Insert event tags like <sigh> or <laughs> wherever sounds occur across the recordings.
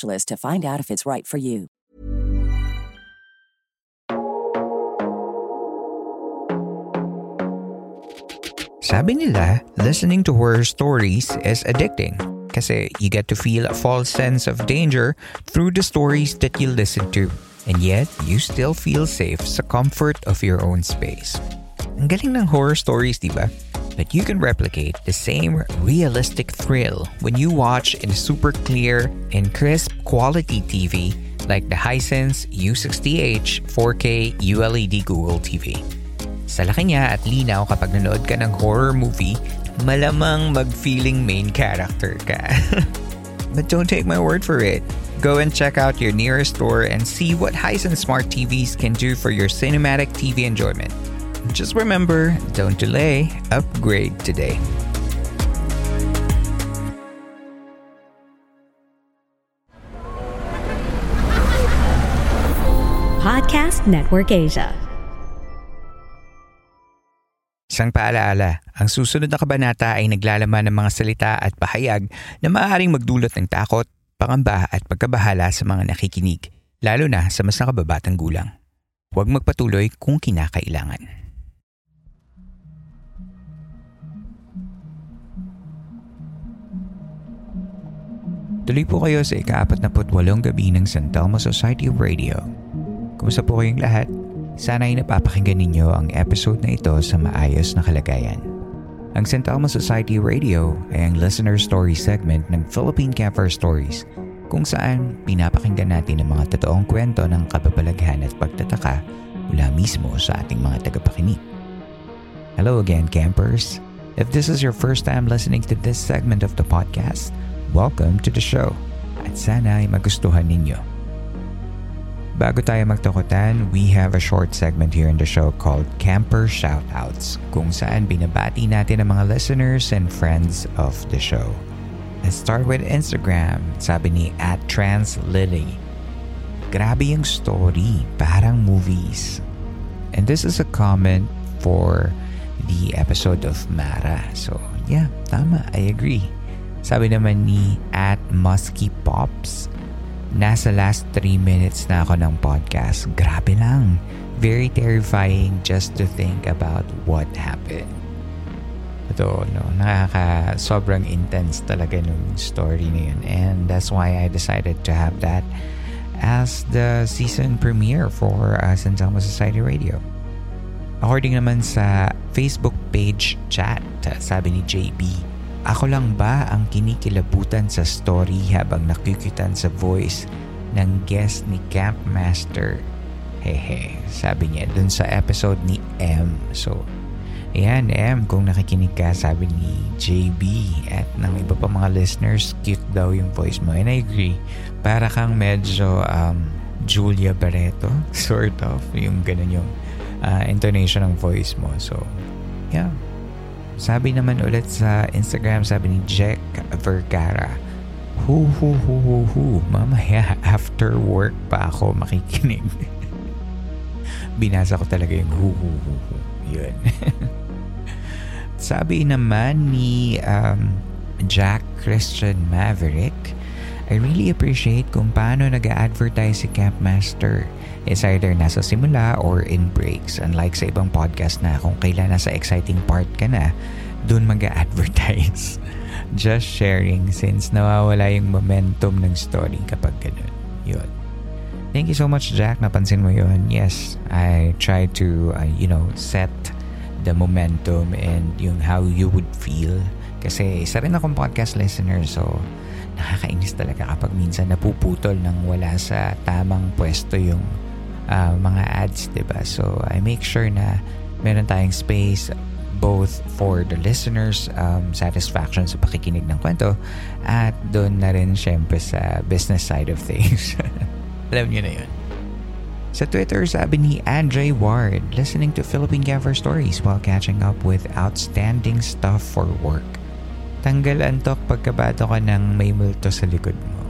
to find out if it's right for you. Sabi nila, listening to horror stories is addicting kasi you get to feel a false sense of danger through the stories that you listen to. And yet, you still feel safe sa comfort of your own space. Ang galing ng horror stories, di ba? But you can replicate the same realistic thrill when you watch in super clear and crisp quality TV like the Hisense U60H 4K ULED Google TV. Sa laki niya at linaw kapag nanood ka ng horror movie, malamang mag-feeling main character ka. <laughs> but don't take my word for it. Go and check out your nearest store and see what Hisense Smart TVs can do for your cinematic TV enjoyment. Just remember, don't delay, upgrade today. Podcast Network Asia. Isang paalaala, ang susunod na kabanata ay naglalaman ng mga salita at pahayag na maaaring magdulot ng takot, pangamba at pagkabahala sa mga nakikinig, lalo na sa mas nakababatang gulang. Huwag magpatuloy kung kinakailangan. Tuloy po kayo sa ika-48 gabi ng San Telmo Society of Radio. Kumusta po kayong lahat? Sana ay napapakinggan ninyo ang episode na ito sa maayos na kalagayan. Ang San Telmo Society Radio ay ang listener story segment ng Philippine Campfire Stories kung saan pinapakinggan natin ang mga totoong kwento ng kababalaghan at pagtataka mula mismo sa ating mga tagapakinig. Hello again, campers. If this is your first time listening to this segment of the podcast, welcome to the show at sana ay magustuhan ninyo. Bago tayo magtakutan, we have a short segment here in the show called Camper Shoutouts kung saan binabati natin ang mga listeners and friends of the show. Let's start with Instagram, sabi ni at TransLily. Grabe yung story, parang movies. And this is a comment for the episode of Mara. So, yeah, tama, I agree. Sabi naman ni at Musky Pops, Nasa last 3 minutes na ako ng podcast. Grabe lang. Very terrifying just to think about what happened. Ito, no, nakaka, sobrang intense talaga nung story na yun. And that's why I decided to have that as the season premiere for uh, San Telmo Society Radio. According naman sa Facebook page chat, sabi ni JB, ako lang ba ang kinikilabutan sa story habang nakikitan sa voice ng guest ni Campmaster? Hehe, sabi niya dun sa episode ni M. So, ayan M, kung nakikinig ka, sabi ni JB at ng iba pa mga listeners, cute daw yung voice mo. And I agree, para kang medyo um, Julia Barreto, <laughs> sort of, yung ganun yung uh, intonation ng voice mo. So, yeah, sabi naman ulit sa Instagram, sabi ni Jack Vergara, Hu hu hu hu hu, mamaya after work pa ako makikinig. <laughs> Binasa ko talaga yung hu hu hu hu. Yun. <laughs> sabi naman ni um, Jack Christian Maverick, I really appreciate kung paano nag-advertise si Campmaster. It's either nasa simula or in breaks. Unlike sa ibang podcast na kung kailan nasa exciting part ka na, dun mag-advertise. <laughs> Just sharing since nawawala yung momentum ng story kapag ganun. Yun. thank you so much, Jack. Napansin mo yun. Yes, I try to, uh, you know, set the momentum and yung how you would feel. Kasi isa rin akong podcast listener, so nakakainis talaga kapag minsan napuputol nang wala sa tamang pwesto yung uh, mga ads, ba diba? So, I make sure na meron tayong space both for the listeners um, satisfaction sa pakikinig ng kwento at doon na rin syempre sa business side of things. <laughs> Alam niyo na yun. Sa Twitter, sabi ni Andre Ward, listening to Philippine Gaffer Stories while catching up with outstanding stuff for work. Tanggal antok pagkabato ka ng may multo sa likod mo. <laughs>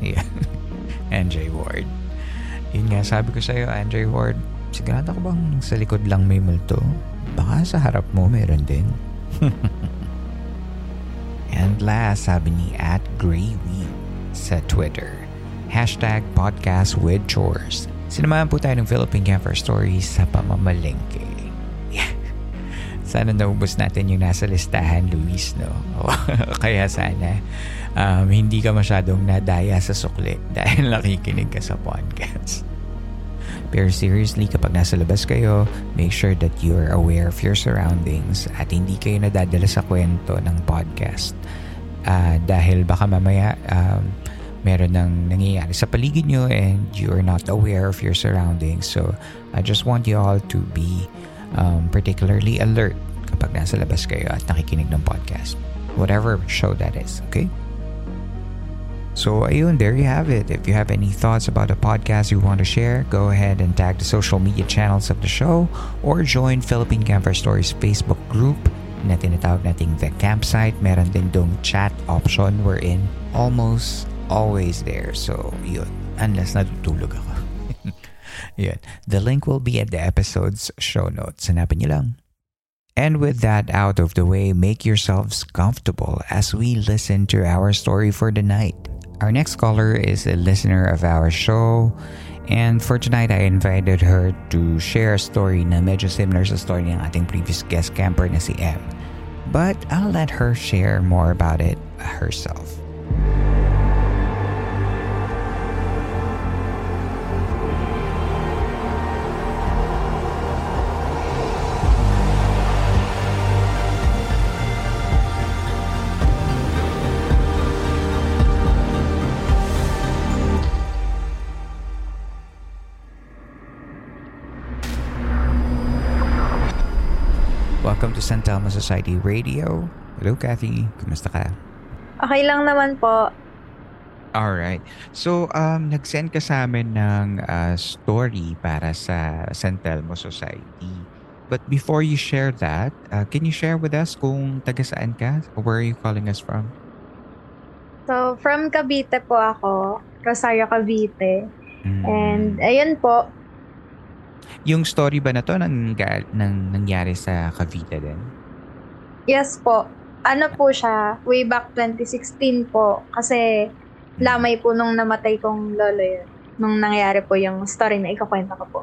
Yeah. Andre Ward. Yun nga, sabi ko sa'yo, Andre Ward, sigurado ko bang sa likod lang may multo? Baka sa harap mo meron din. <laughs> And last, sabi ni at Gravy sa Twitter. Hashtag podcast with chores. Sinamahan po tayo ng Philippine Camper Stories sa pamamalengke. <laughs> Sana naubos natin yung nasa listahan, Luis, no? <laughs> Kaya sana um, hindi ka masyadong nadaya sa sukli <laughs> dahil nakikinig ka sa podcast. Pero seriously, kapag nasa labas kayo, make sure that you are aware of your surroundings at hindi kayo nadadala sa kwento ng podcast. Uh, dahil baka mamaya um, meron nang nangyayari sa paligid nyo and you are not aware of your surroundings. So, I just want you all to be um, particularly alert kapag nasa labas kayo at nakikinig ng podcast. Whatever show that is, okay? So ayun, there you have it. If you have any thoughts about the podcast you want to share, go ahead and tag the social media channels of the show or join Philippine Camper Stories Facebook group na tinatawag nating The Campsite. Meron din dong chat option we're in almost always there. So yun, unless natutulog ako. <laughs> yun. The link will be at the episode's show notes. Hanapin niyo lang. And with that out of the way, make yourselves comfortable as we listen to our story for the night. Our next caller is a listener of our show. And for tonight, I invited her to share a story na medyo similar sa story ng ating previous guest camper na si M. But I'll let her share more about it herself. Welcome to San Telmo Society Radio. Hello, Kathy. Kumusta ka? Okay lang naman po. Alright. So, um, nag-send ka sa amin ng uh, story para sa San Telmo Society. But before you share that, uh, can you share with us kung taga saan ka? Where are you calling us from? So, from Cavite po ako. Rosario, Cavite. Mm. And, ayun po, yung story ba na to nang, nang nangyari sa Cavite din? Yes po. Ano po siya, way back 2016 po. Kasi lamay po nung namatay kong lolo yun. Nung nangyari po yung story na ikakwenta ko po.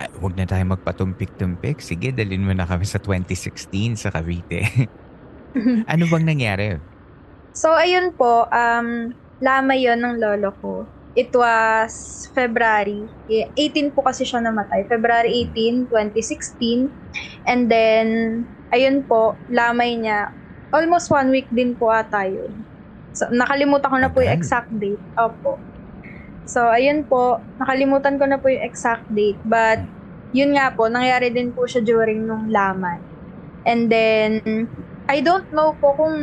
Ay, huwag na tayo magpatumpik-tumpik. Sige, dalhin mo na kami sa 2016 sa Cavite. <laughs> ano bang nangyari? So, ayun po, um, lamay yon ng lolo ko. It was February. 18 po kasi siya namatay. February 18, 2016. And then, ayun po, lamay niya. Almost one week din po ata yun. So, nakalimutan ko na po yung exact date. Opo. So, ayun po, nakalimutan ko na po yung exact date. But, yun nga po, nangyari din po siya during nung laman. And then, I don't know po kung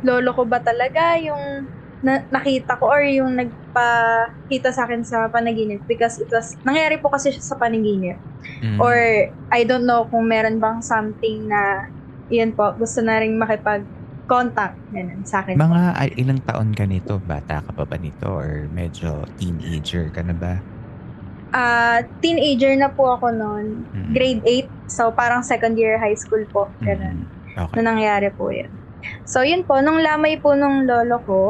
lolo ko ba talaga yung na, nakita ko or yung nagpakita sa akin sa panaginip because it was, nangyari po kasi siya sa panaginip. Mm. Or, I don't know kung meron bang something na, yun po, gusto na rin makipag contact ganun, sa akin. Mga po. ilang taon ka nito? Bata ka pa ba nito? Or medyo teenager ka na ba? Uh, teenager na po ako noon. Mm. Grade 8. So, parang second year high school po. Ganun. Mm. Okay. Na nangyari po yun. So, yun po. Nung lamay po nung lolo ko,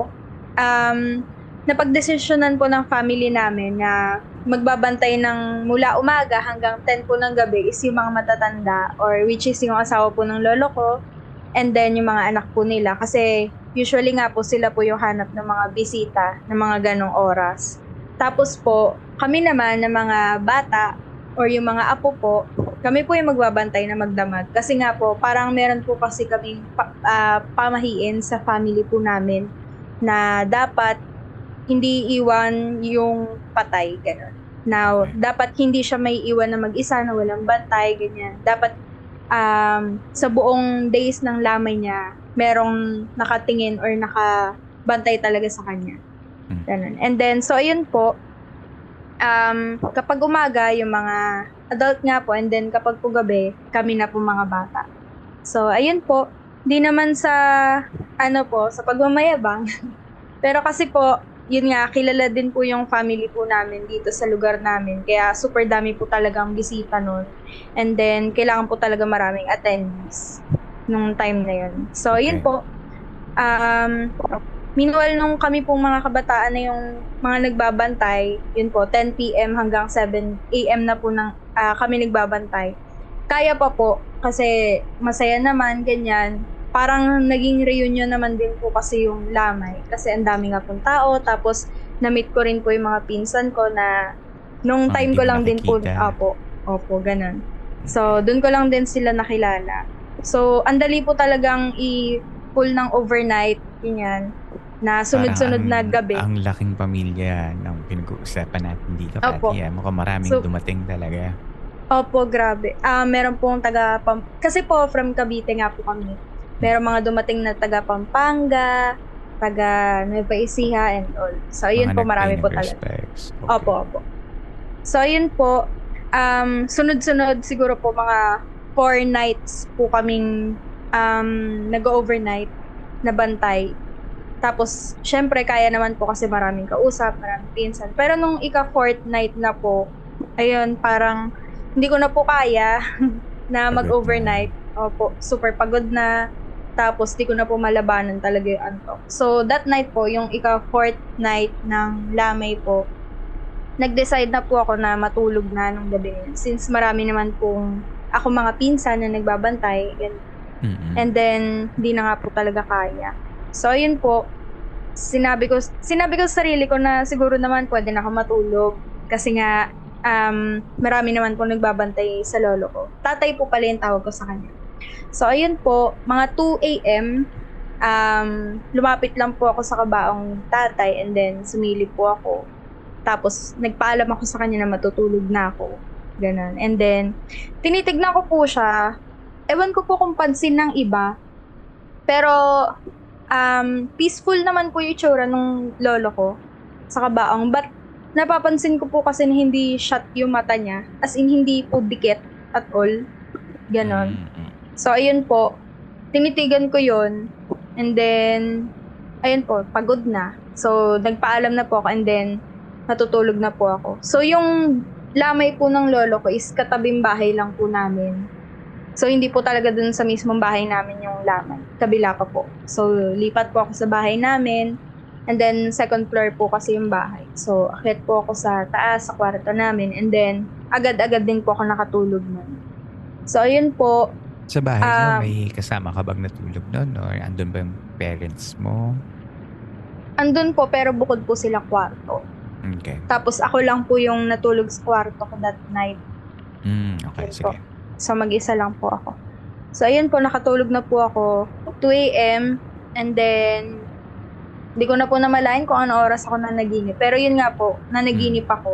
um, napagdesisyonan po ng family namin na magbabantay ng mula umaga hanggang 10 po ng gabi is yung mga matatanda or which is yung asawa po ng lolo ko and then yung mga anak po nila kasi usually nga po sila po yung hanap ng mga bisita ng mga ganong oras. Tapos po, kami naman ng mga bata or yung mga apo po, kami po yung magbabantay na magdamag. Kasi nga po, parang meron po kasi kaming pa, uh, pamahiin sa family po namin na dapat hindi iwan yung patay, gano'n. Now, dapat hindi siya may iwan na mag-isa na walang bantay, ganyan. Dapat um, sa buong days ng lamay niya, merong nakatingin or nakabantay talaga sa kanya. Hmm. Ganun. And then, so ayun po, um, kapag umaga, yung mga adult nga po, and then kapag po gabi, kami na po mga bata. So, ayun po, di naman sa, ano po, sa pagmamayabang. <laughs> Pero kasi po, yun nga, kilala din po yung family po namin dito sa lugar namin. Kaya super dami po talagang bisita nun. And then, kailangan po talaga maraming attendees nung time na yun. So, yun po. Um, Meanwhile, nung kami pong mga kabataan na yung mga nagbabantay, yun po, 10 p.m. hanggang 7 a.m. na po ng, uh, kami nagbabantay. Kaya pa po, kasi masaya naman, ganyan. Parang naging reunion naman din po kasi yung lamay. Kasi ang dami nga pong tao. Tapos, na-meet ko rin po yung mga pinsan ko na nung oh, time ko lang din po, opo, opo, ganun. So, doon ko lang din sila nakilala. So, andali po talagang i-pull ng overnight, ganyan na sunod-sunod na gabi. Ang laking pamilya ng pinag-uusapan natin dito. Opo. Kaya mukhang maraming so, dumating talaga. Opo, grabe. Uh, meron pong taga... Pam- Kasi po, from Cavite nga po kami. Meron mga dumating na taga Pampanga, taga Nueva Ecija and all. So, yun po, marami po talaga. Okay. Opo, opo. So, yun po, um, sunod-sunod siguro po mga four nights po kaming um, nag-overnight na bantay tapos, syempre, kaya naman po kasi maraming kausap, maraming pinsan. Pero nung ika-fortnight na po, ayun, parang hindi ko na po kaya <laughs> na mag-overnight. Opo, super pagod na. Tapos, di ko na po malabanan talaga yung antok. So, that night po, yung ika-fortnight ng lamay po, nag-decide na po ako na matulog na nung gabi. Since marami naman pong ako mga pinsan na nagbabantay. And, mm-hmm. and then, di na nga po talaga kaya. So, yun po, sinabi ko, sinabi ko sa sarili ko na siguro naman pwede na ako matulog. Kasi nga, um, marami naman po nagbabantay sa lolo ko. Tatay po pala yung tawag ko sa kanya. So, ayun po, mga 2 a.m., um, lumapit lang po ako sa kabaong tatay and then sumilip po ako. Tapos, nagpaalam ako sa kanya na matutulog na ako. Ganon. And then, tinitignan ko po siya. Ewan ko po kung pansin ng iba. Pero, um, peaceful naman po yung itsura ng lolo ko sa kabaong. But, napapansin ko po kasi hindi shut yung mata niya. As in, hindi po dikit at all. Ganon. So, ayun po. Tinitigan ko yon And then, ayun po, pagod na. So, nagpaalam na po ako and then, natutulog na po ako. So, yung lamay po ng lolo ko is katabing bahay lang po namin. So, hindi po talaga dun sa mismong bahay namin yung laman. Kabila pa po. So, lipat po ako sa bahay namin. And then, second floor po kasi yung bahay. So, akit po ako sa taas, sa kwarto namin. And then, agad-agad din po ako nakatulog nun. So, ayun po. Sa bahay um, niyo, may kasama ka bang natulog nun? Or andun ba yung parents mo? Andun po, pero bukod po sila kwarto. Okay. Tapos, ako lang po yung natulog sa kwarto ko that night. Mm, okay, sige. Po. So, mag-isa lang po ako. So, ayun po, nakatulog na po ako. 2 a.m. And then, hindi ko na po namalayan kung ano oras ako na naginip. Pero yun nga po, na naginip hmm. ako.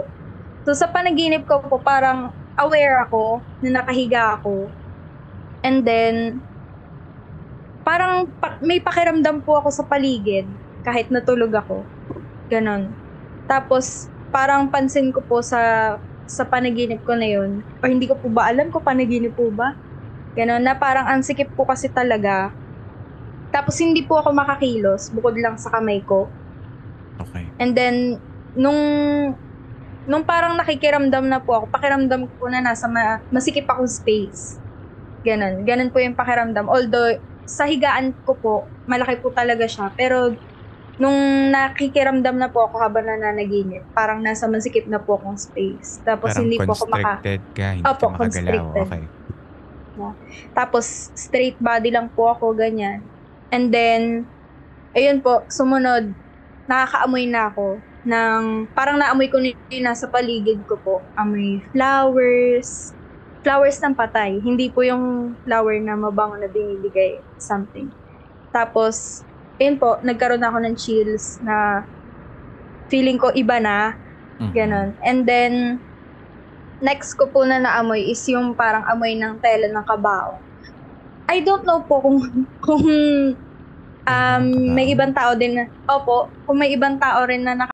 So, sa panaginip ko po, parang aware ako na nakahiga ako. And then, parang pa- may pakiramdam po ako sa paligid kahit natulog ako. Ganon. Tapos, parang pansin ko po sa sa panaginip ko na yun, or hindi ko po ba alam ko panaginip po ba? Ganon, na parang ang sikip po kasi talaga. Tapos hindi po ako makakilos, bukod lang sa kamay ko. Okay. And then, nung nung parang nakikiramdam na po ako, pakiramdam ko po na nasa ma, masikip akong space. Ganon. Ganon po yung pakiramdam. Although, sa higaan ko po, malaki po talaga siya. Pero, nung nakikiramdam na po ako habang nananaginip, parang nasa masikip na po akong space. Tapos parang hindi po ako maka... ka, hindi Opo, ka constricted. Okay. Yeah. Tapos straight body lang po ako, ganyan. And then, ayun po, sumunod, nakakaamoy na ako. ng, parang naamoy ko na yung nasa paligid ko po. Amoy flowers, flowers ng patay. Hindi po yung flower na mabango na binibigay something. Tapos, yun po, nagkaroon ako ng chills na feeling ko iba na. Mhm. Ganon. And then, next ko po na naamoy is yung parang amoy ng tela ng kabao. I don't know po kung, <laughs> kung um, may ibang tao din na, opo, kung may ibang tao rin na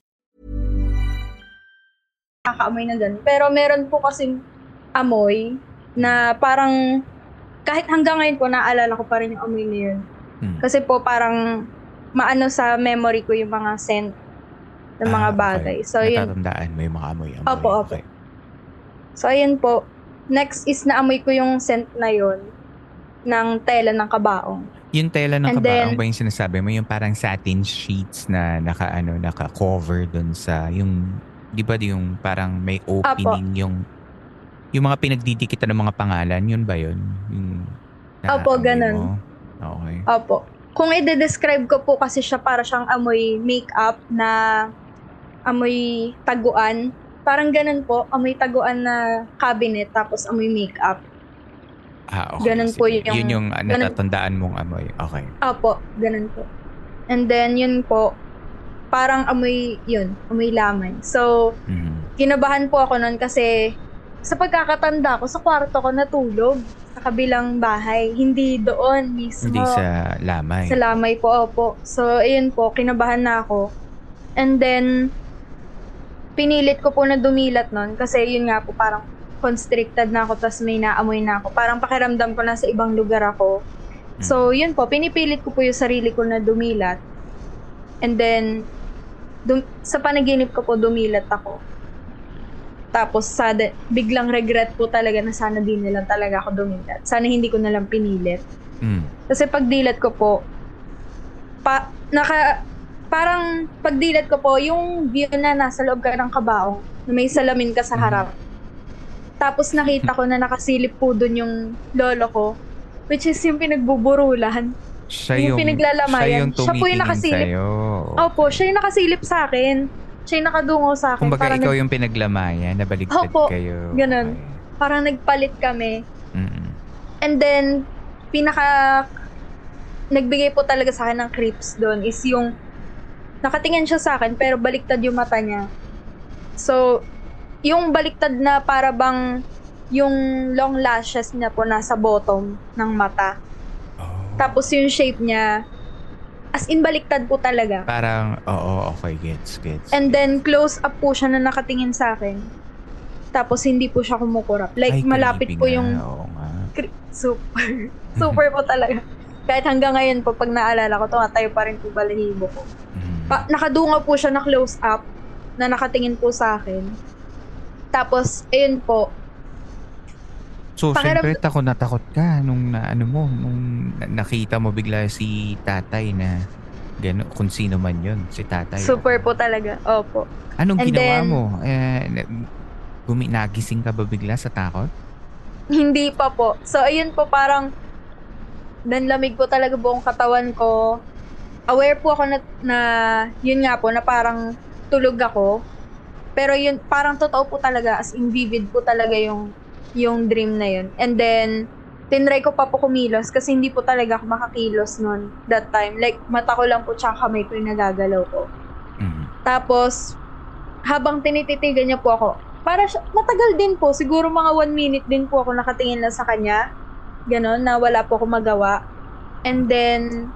Nakakaamoy ng ganun. Pero meron po kasing amoy na parang kahit hanggang ngayon po naalala ko pa rin yung amoy na yun. Hmm. Kasi po parang maano sa memory ko yung mga scent ng mga Ah, okay. bagay. So yun. Natatandaan mo yung mga amoy-amoy. Opo, opo. Okay. So ayun po. Next is naamoy ko yung scent na yun ng tela ng kabaong. Yung tela ng And kabaong then- ba yung sinasabi mo? Yung parang satin sheets na naka, ano, naka-cover dun sa, yung, di ba yung parang may opening yung, yung mga pinagdidikitan ng mga pangalan, yun ba yun? Yung, Opo, naamoy ganun. mo? Okay. Opo. Kung i-describe ko po kasi siya para siyang amoy makeup na amoy taguan. Parang ganun po, amoy taguan na cabinet tapos amoy makeup. Ah, okay. Ganun Sige. po yung- Yun yung ganun- natatandaan mong amoy. Okay. Opo, ganun po. And then yun po, parang amoy yun, amoy laman. So, Mhm. kinabahan po ako noon kasi sa pagkakatanda ko, sa kwarto ko natulog sa kabilang bahay. Hindi doon mismo. Hindi sa lamay. Sa lamay po, opo. So, ayun po, kinabahan na ako. And then, pinilit ko po na dumilat nun kasi yun nga po, parang constricted na ako tapos may naamoy na ako. Parang pakiramdam ko na sa ibang lugar ako. So, yun po, pinipilit ko po yung sarili ko na dumilat. And then, dum- sa panaginip ko po, dumilat ako. Tapos, sada, biglang regret po talaga na sana di na lang talaga ako dumilat. Sana hindi ko na lang pinilit. Mm. Kasi pagdilat ko po, pa, naka, parang pagdilat ko po, yung view na nasa loob ka ng kabaong, na may salamin ka sa harap. Tapos nakita ko na nakasilip po dun yung lolo ko, which is yung pinagbuburulan. Siya Yung yung, pinaglalamayan. Siya yung Siya po yung nakasilip. sa'yo. Opo, siya yung nakasilip sa akin. Siya yung nakadungo sa akin. Kumbaga parang, ikaw nag, yung pinaglamaya, nabaligtad Opo, kayo. ganun. parang nagpalit kami. Mm-mm. And then, pinaka nagbigay po talaga sa akin ng creeps doon is yung nakatingin siya sa akin pero baliktad yung mata niya. So, yung baliktad na para bang yung long lashes niya po nasa bottom ng mata. Tapos yung shape niya as in baliktad po talaga. Parang, oo, okay, gets, gets. And then close up po siya na nakatingin sa akin. Tapos hindi po siya kumukurap. Like Ay, malapit po nga, yung Oo nga. Super. <laughs> Super po talaga. Kahit hanggang ngayon po, pag naalala ko, tumatayo pa rin po balahibo ko. Mm. Pa- nakadunga po siya na close up na nakatingin po sa akin. Tapos, ayun po. So, Pakiram- syempre, takot na takot ka nung na, ano mo, nung na- nakita mo bigla si tatay na gano, kung sino man yun, si tatay. Super po talaga. Opo. Anong And ginawa then- mo? Eh, gumi, nagising ka ba bigla sa takot? Hindi pa po. So, ayun po, parang nanlamig po talaga buong katawan ko. Aware po ako na, na yun nga po, na parang tulog ako. Pero yun, parang totoo po talaga, as in vivid po talaga yung, yung dream na yun. And then, tinry ko pa po kumilos kasi hindi po talaga ako makakilos noon that time. Like, mata ko lang po tsaka kamay ko yung nagagalaw ko. Mhm. Tapos, habang tinititigan niya po ako, para siya, matagal din po, siguro mga one minute din po ako nakatingin lang sa kanya. Ganon, na wala po ako magawa. And then,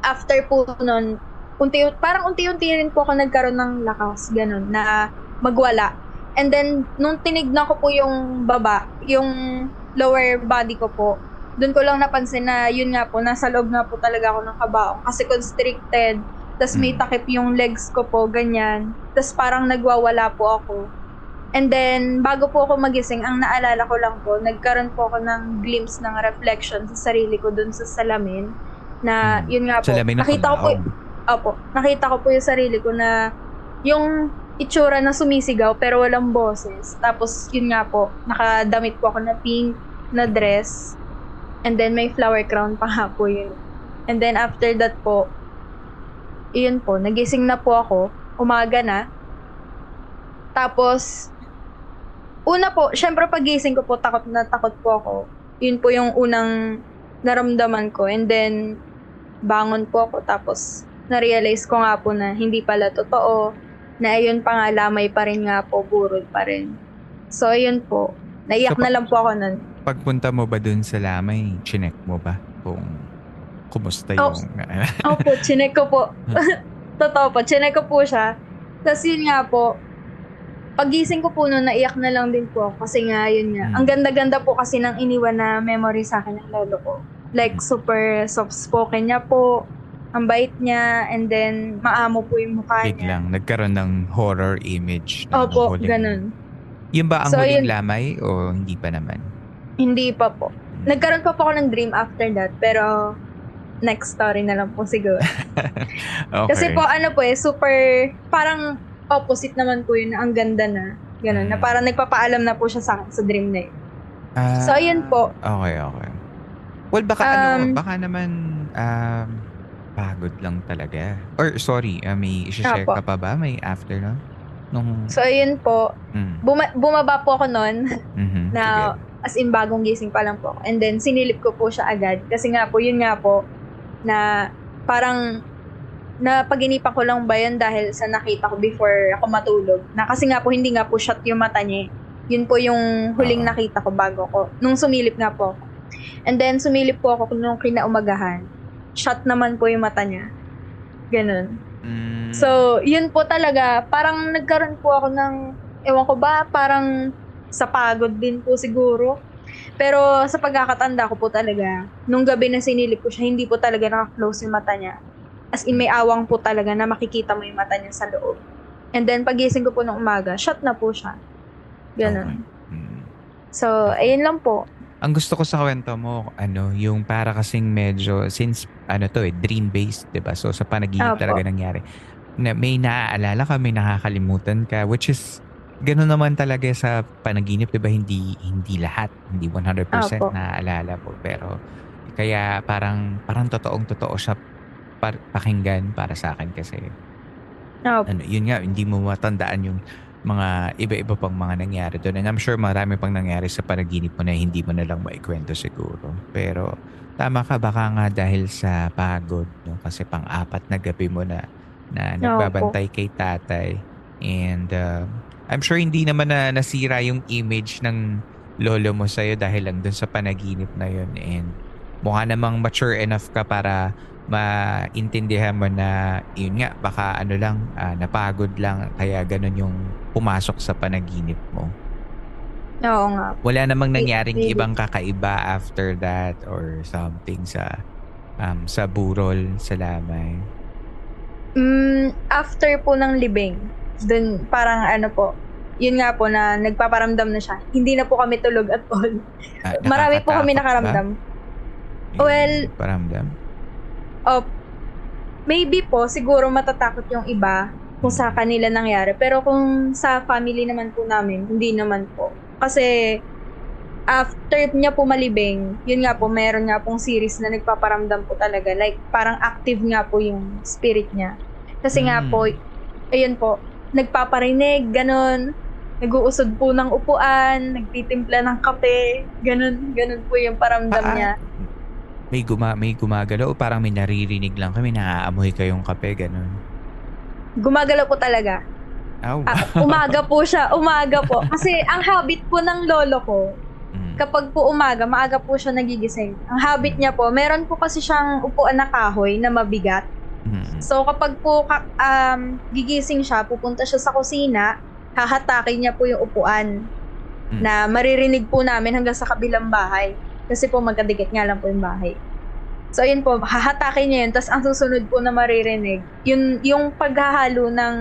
after po nun, unti, parang unti-unti rin po ako nagkaroon ng lakas, ganon, na magwala. And then, nung tinignan ko po yung baba, yung lower body ko po, doon ko lang napansin na yun nga po, nasa loob nga po talaga ako ng kabaong kasi constricted. Tapos may Mm. takip yung legs ko po, ganyan. Tapos parang nagwawala po ako. And then, bago po ako magising, ang naalala ko lang po, nagkaroon po ako ng glimpse ng reflection sa sarili ko dun sa salamin. Na, Mm. yun nga po, Salamin nakita ko po, opo, nakita ko po yung sarili ko na yung itsura na sumisigaw pero walang boses. Tapos, yun nga po, nakadamit po ako na pink na dress. And then, may flower crown pa nga po yun. And then, after that po, yun po, nagising na po ako, umaga na. Tapos, una po, syempre pagising ko po, takot na takot po ako. Yun po yung unang naramdaman ko. And then, bangon po ako. Tapos, na-realize ko nga po na hindi pala totoo. Na ayun pa nga, lamay pa rin nga po, burol pa rin. So, ayun po. Naiyak So, na lang po ako nun. Pagpunta mo ba dun sa lamay, chinek mo ba kung kumusta Oh. yung... <laughs> Opo, chinek ko po. <laughs> Totoo po, chinek ko po siya. Tapos yun nga po, pagising ko po noon, naiyak na lang din po. Kasi nga, yun nga. Mm. Ang ganda-ganda po kasi ng iniwan na memory sa akin ng lolo ko. Like, Mm. super soft-spoken niya po. Ang bait niya. And then, maamo po yung mukha niya. biglang nagkaroon ng horror image. ng Opo, huling- ganun. Yun ba ang So, huling yun- lamay o hindi pa naman? Hindi pa po. Nagkaroon pa po ako ng dream after that. Pero, next story na lang po siguro. <laughs> Okay. Kasi po ano po eh, super, parang opposite naman po yun na ang ganda na. Ganun, na Mm. parang nagpapaalam na po siya sa sa dream na yun. Ah, So, ayun po. Okay, okay. Well, baka ano, Um, baka naman um, pagod lang talaga. Or sorry, uh, may isi-share Apo. ka pa ba? May after no? Nung, So, ayun po. mm, Buma- bumaba po ako noon mhm, na sige. as in bagong gising pa lang po. And then, sinilip ko po siya agad. Kasi nga po, yun nga po, na parang napaginipan ko lang ba yun dahil sa nakita ko before ako matulog. Na kasi nga po, hindi nga po shut yung mata niya. eh. Yun po yung huling Oo. nakita ko bago ko. Nung sumilip nga po ako. And then, sumilip po ako nung kinaumagahan. Shut naman po yung mata niya. Ganun. Mm, So, yun po talaga. Parang nagkaroon po ako ng, ewan ko ba, parang sa pagod din po siguro. Pero sa pagkakatanda ko po talaga, nung gabi na sinilip ko siya, hindi po talaga naka-close yung mata niya. As in, may awang po talaga na makikita mo yung mata niya sa loob. And then, pagising ko po nung umaga, shut na po siya. Ganon. okay. Mm. So, ayun lang po. Ang gusto ko sa kwento mo, ano, yung para kasing medyo, since, ano to eh, dream-based, di ba? So, sa panaginip Opo. talaga nangyari. Na may naaalala ka, may nakakalimutan ka, which is, gano'n naman talaga sa panaginip, di ba? Hindi, hindi lahat, hindi 100% Opo. naaalala po. Pero, kaya parang, parang totoong totoo siya par- pakinggan para sa akin kasi Oh, ano, yun nga, hindi mo matandaan yung mga iba-iba pang mga nangyari doon. And I'm sure marami pang nangyari sa panaginip mo na hindi mo na lang maikwento siguro. Pero tama ka, baka nga dahil sa pagod, no? kasi pang-apat na gabi mo na, na nagbabantay kay tatay. And uh, I'm sure hindi naman na nasira yung image ng lolo mo sa'yo dahil lang dun sa panaginip na yun. And mukha namang mature enough ka para maintindihan mo na yun nga baka ano lang ah, napagod lang kaya ganun yung pumasok sa panaginip mo. Oo nga. Wala namang nangyaring Maybe. ibang kakaiba after that or something sa um, sa burol, sa lamay. Mm, after po ng libing, dun parang ano po, yun nga po na nagpaparamdam na siya. Hindi na po kami tulog at all. Ah, <laughs> Marami po kami ba? nakaramdam. Yung Well- paramdam. Oh, maybe po, siguro matatakot yung iba kung sa kanila nangyari. Pero kung sa family naman po namin, hindi naman po. Kasi after niya po malibing, yun nga po, meron nga pong series na nagpaparamdam po talaga. Like, parang active nga po yung spirit niya. Kasi nga Mm. po, ayun po, nagpaparinig, ganun. nag-uusod po ng upuan, nagtitimpla ng kape, ganun, ganun po yung paramdam Ah, ah. niya. May, guma may gumagalaw o parang may naririnig lang kami, naaamoy kayong kape, ganun. Gumagalaw po talaga. Oh, Ah, umaga po siya, umaga po. Kasi ang habit po ng lolo ko, Mm. kapag po umaga, maaga po siya nagigising. Ang habit niya po, meron po kasi siyang upuan na kahoy na mabigat. Mm. So kapag po um, gigising siya, pupunta siya sa kusina, hahatakin niya po yung upuan Mm. na maririnig po namin hanggang sa kabilang bahay. Kasi po magkadikit nga lang po yung bahay. So yun po, hahatakin niya yun. Tapos ang susunod po na maririnig, yun, yung paghahalo ng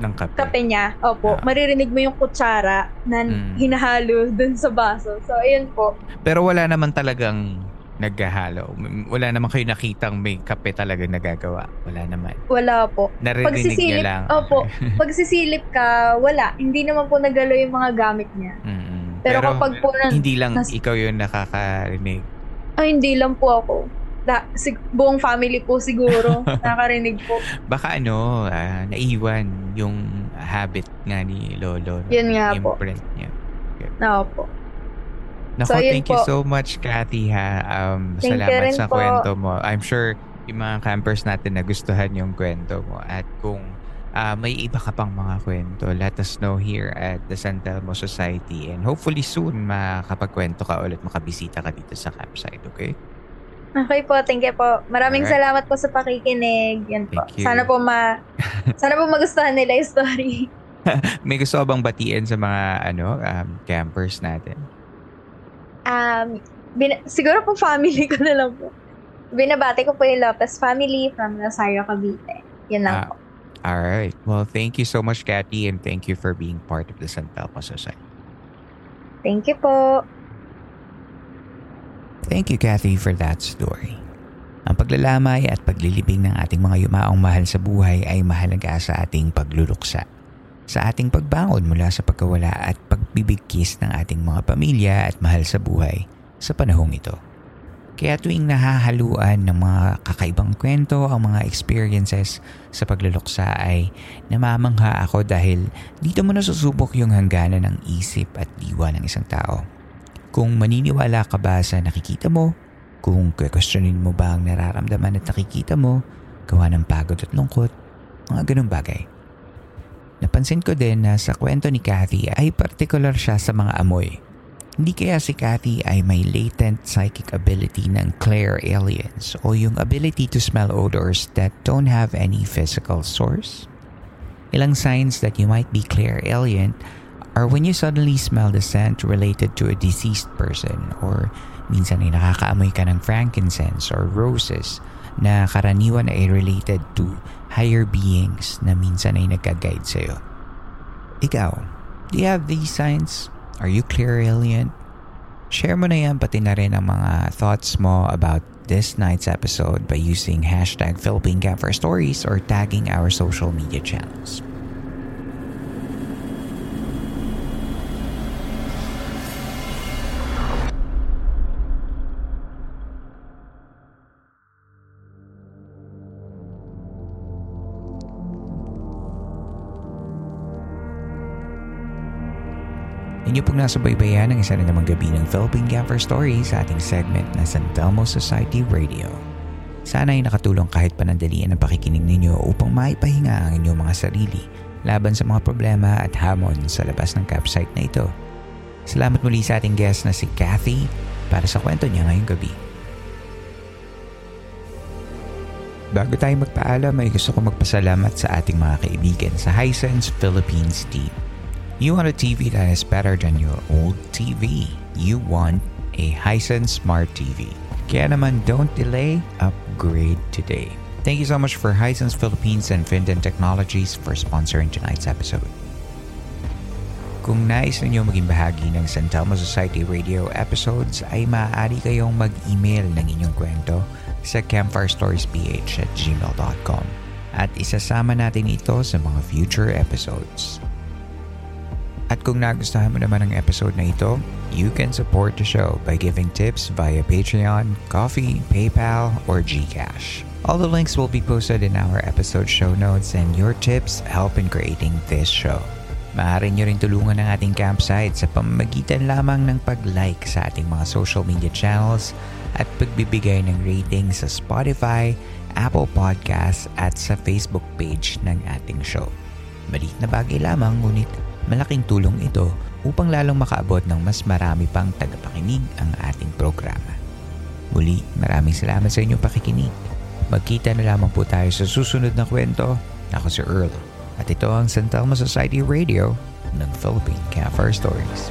ng kape. kape niya, opo, Ah. maririnig mo yung kutsara na Mm. hinahalo dun sa baso. So ayun po, Pero wala naman talagang naghahalo. Wala naman kayo nakitang may kape talaga nagagawa. Wala naman. wala po. Naririnig niya Pagsisilip, lang. opo, <laughs> pag sisilip ka, wala. Hindi naman po nagalo yung mga gamit niya. Mm-mm. Pero, kapag po na, hindi lang nas- ikaw yung nakakarinig. ay hindi lang po ako. Da, sig- buong family po siguro <laughs> nakarinig po. Baka ano, ah, naiwan yung habit nga ni Lolo. Yun nga po. Imprint niya. Oo po. Nako, So, thank you po. so much, Kathy, ha. Um, Thank you salamat sa po. kwento mo. I'm sure yung mga campers natin nagustuhan yung kwento mo. At kung ah, may iba ka pang mga kwento, let us know here at the San Telmo Society. And hopefully soon, makapagkwento ka ulit, makabisita ka dito sa campsite, okay? Okay po, thank you po. Maraming Alright. salamat po sa pakikinig. Yan po. Thank you. Sana po ma <laughs> sana po magustuhan nila yung story. <laughs> May gusto ka bang batiin sa mga ano um, campers natin? Um, bin- siguro po family <laughs> ko na lang po. Binabati ko po yung Lopez family from Rosario, Cavite. Yun lang Ah, po. All right. Well, thank you so much, Kathy, and thank you for being part of the San Telmo Society. Thank you po. Thank you, Kathy, for that story. Ang paglalamay at paglilibing ng ating mga yumaong mahal sa buhay ay mahalaga sa ating pagluluksa. Sa ating pagbangon mula sa pagkawala at pagbibigkis ng ating mga pamilya at mahal sa buhay sa panahong ito. Kaya tuwing nahahaluan ng mga kakaibang kwento ang mga experiences sa pagluluksa ay namamangha ako dahil dito mo nasusubok yung hangganan ng isip at diwa ng isang tao. Kung maniniwala ka ba sa nakikita mo, kung questionin mo ba ang nararamdaman at nakikita mo, gawa ng pagod at lungkot, mga ganung bagay. Napansin ko din na sa kwento ni Kathy ay particular siya sa mga amoy. Hindi kaya si Kathy ay may latent psychic ability ng clair aliens o yung ability to smell odors that don't have any physical source? Ilang signs that you might be clair alien are when you suddenly smell the scent related to a deceased person or minsan ay nakakaamoy ka ng frankincense or roses na karaniwan ay related to higher beings na minsan ay nagka-guide sa'yo. Ikaw, do you have these signs? Are you clairalient? Share mo na yan pati na rin ang mga thoughts mo about this night's episode by using hashtag Philippine Stories or tagging our social media channels. Inyo pong nasa baybayan ng isa na namang gabi ng Philippine Camper Stories sa ating segment na San Telmo Society Radio. Sana ay nakatulong kahit panandalian ang pakikinig ninyo upang maipahinga ang inyong mga sarili laban sa mga problema at hamon sa labas ng campsite na ito. Salamat muli sa ating guest na si Kathy para sa kwento niya ngayong gabi. Bago tayo magpaalam ay gusto ko magpasalamat sa ating mga kaibigan sa Hisense Philippines team. You want a TV that is better than your old TV. You want a Hisense Smart TV. Kaya naman don't delay, upgrade today. Thank you so much for Hisense Philippines and Finden Technologies for sponsoring tonight's episode. Kung nais ninyo maging bahagi ng San Telmo Society Radio episodes ay maaari kayong mag-email ng inyong kwento sa campfirestoriesph at gmail.com at isasama natin ito sa mga future episodes. At kung nagustuhan mo naman ang episode na ito, you can support the show by giving tips via Patreon, Coffee, PayPal, or GCash. All the links will be posted in our episode show notes and your tips help in creating this show. Maaari nyo rin tulungan ng ating campsite sa pamamagitan lamang ng pag-like sa ating mga social media channels at pagbibigay ng rating sa Spotify, Apple Podcasts at sa Facebook page ng ating show. Maliit na bagay lamang ngunit malaking tulong ito upang lalong makaabot ng mas marami pang tagapakinig ang ating programa. Muli, maraming salamat sa inyong pakikinig. Magkita na lamang po tayo sa susunod na kwento. Ako si Earl at ito ang San Telmo Society Radio ng Philippine Campfire Stories.